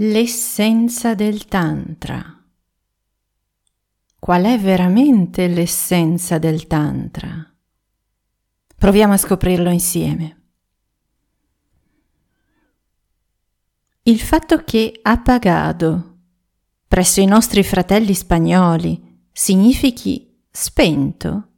L'essenza del Tantra. Qual è veramente l'essenza del Tantra? Proviamo a scoprirlo insieme. Il fatto che appagato presso i nostri fratelli spagnoli significhi spento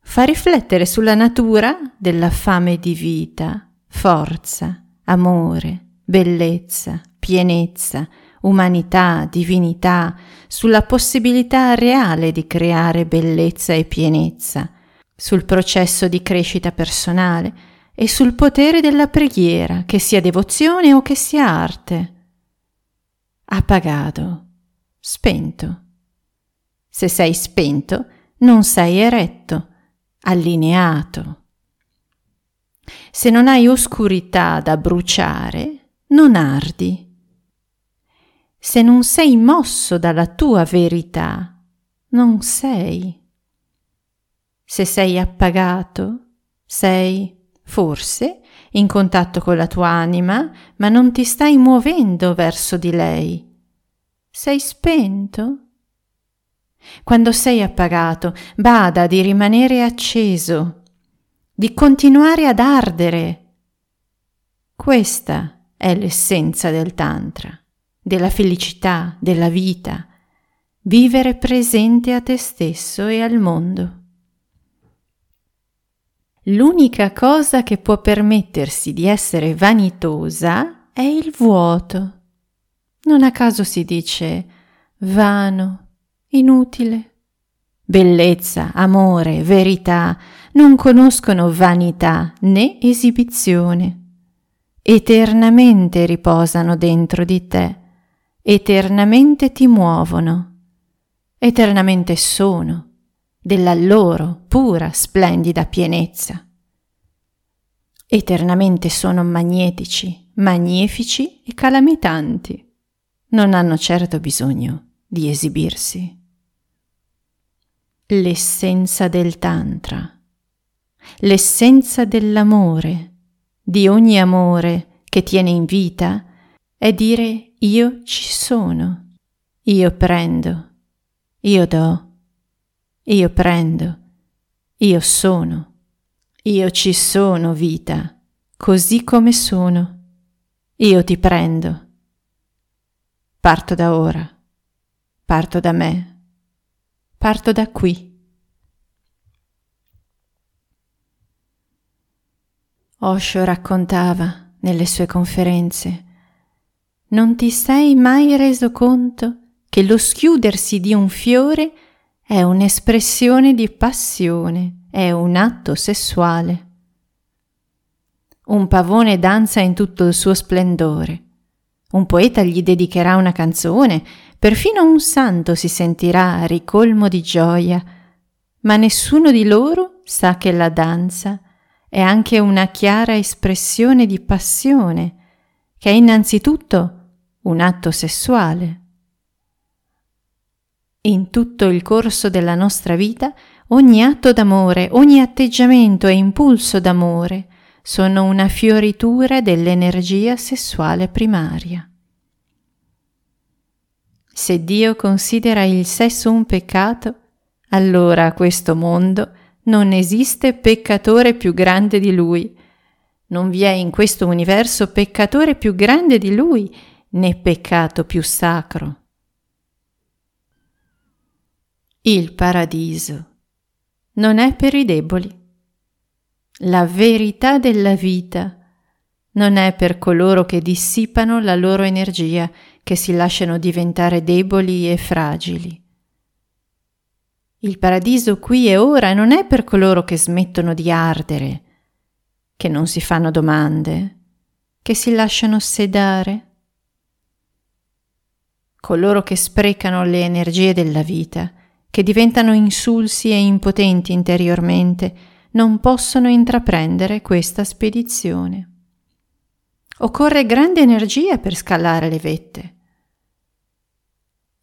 fa riflettere sulla natura della fame di vita, forza, amore, bellezza, pienezza, umanità, divinità, sulla possibilità reale di creare bellezza e pienezza, sul processo di crescita personale e sul potere della preghiera, che sia devozione o che sia arte. Appagato, spento. Se sei spento, non sei eretto, allineato. Se non hai oscurità da bruciare, non ardi se non sei mosso dalla tua verità, non sei. Se sei appagato, sei forse in contatto con la tua anima, ma non ti stai muovendo verso di lei. Sei spento? Quando sei appagato, bada di rimanere acceso, di continuare ad ardere. Questa è l'essenza del Tantra della felicità, della vita, vivere presente a te stesso e al mondo. L'unica cosa che può permettersi di essere vanitosa è il vuoto. Non a caso si dice vano, inutile. Bellezza, amore, verità non conoscono vanità né esibizione. Eternamente riposano dentro di te eternamente ti muovono, eternamente sono, della loro pura, splendida pienezza. Eternamente sono magnetici, magnifici e calamitanti. Non hanno certo bisogno di esibirsi. L'essenza del Tantra, l'essenza dell'amore, di ogni amore che tiene in vita, è dire io ci sono, io prendo, io do, io prendo, io sono, io ci sono vita, così come sono, io ti prendo. Parto da ora, parto da me, parto da qui. Osho raccontava nelle sue conferenze non ti sei mai reso conto che lo schiudersi di un fiore è un'espressione di passione, è un atto sessuale. Un pavone danza in tutto il suo splendore. Un poeta gli dedicherà una canzone, perfino un santo si sentirà ricolmo di gioia, ma nessuno di loro sa che la danza è anche una chiara espressione di passione, che è innanzitutto un atto sessuale. In tutto il corso della nostra vita, ogni atto d'amore, ogni atteggiamento e impulso d'amore sono una fioritura dell'energia sessuale primaria. Se Dio considera il sesso un peccato, allora a questo mondo non esiste peccatore più grande di Lui. Non vi è in questo universo peccatore più grande di Lui né peccato più sacro. Il paradiso non è per i deboli. La verità della vita non è per coloro che dissipano la loro energia, che si lasciano diventare deboli e fragili. Il paradiso qui e ora non è per coloro che smettono di ardere, che non si fanno domande, che si lasciano sedare coloro che sprecano le energie della vita, che diventano insulsi e impotenti interiormente, non possono intraprendere questa spedizione. Occorre grande energia per scalare le vette.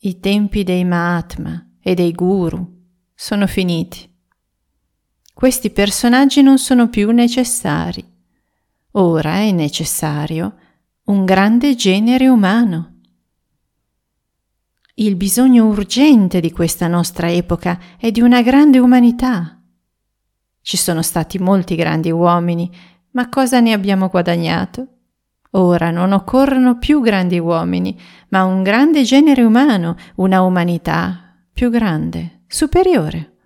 I tempi dei Mahatma e dei Guru sono finiti. Questi personaggi non sono più necessari. Ora è necessario un grande genere umano Il bisogno urgente di questa nostra epoca è di una grande umanità. Ci sono stati molti grandi uomini, ma cosa ne abbiamo guadagnato? Ora non occorrono più grandi uomini, ma un grande genere umano, una umanità più grande, superiore.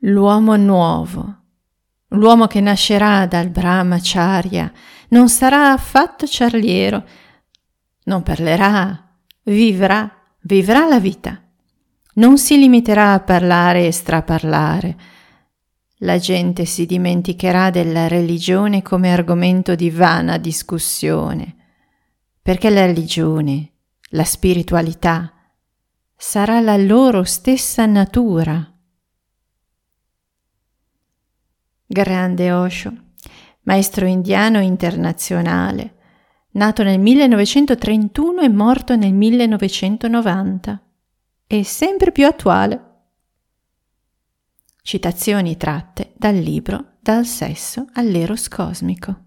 L'uomo nuovo, l'uomo che nascerà dal Brahmacharya, non sarà affatto ciarliero, non parlerà, vivrà vivrà la vita. Non si limiterà a parlare e straparlare. La gente si dimenticherà della religione come argomento di vana discussione, perché la religione, la spiritualità, sarà la loro stessa natura. Grande Osho, maestro indiano internazionale, nato nel 1931 e morto nel 1990, e sempre più attuale. Citazioni tratte dal libro Dal sesso all'eros cosmico.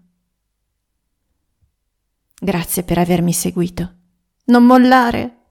Grazie per avermi seguito. Non mollare!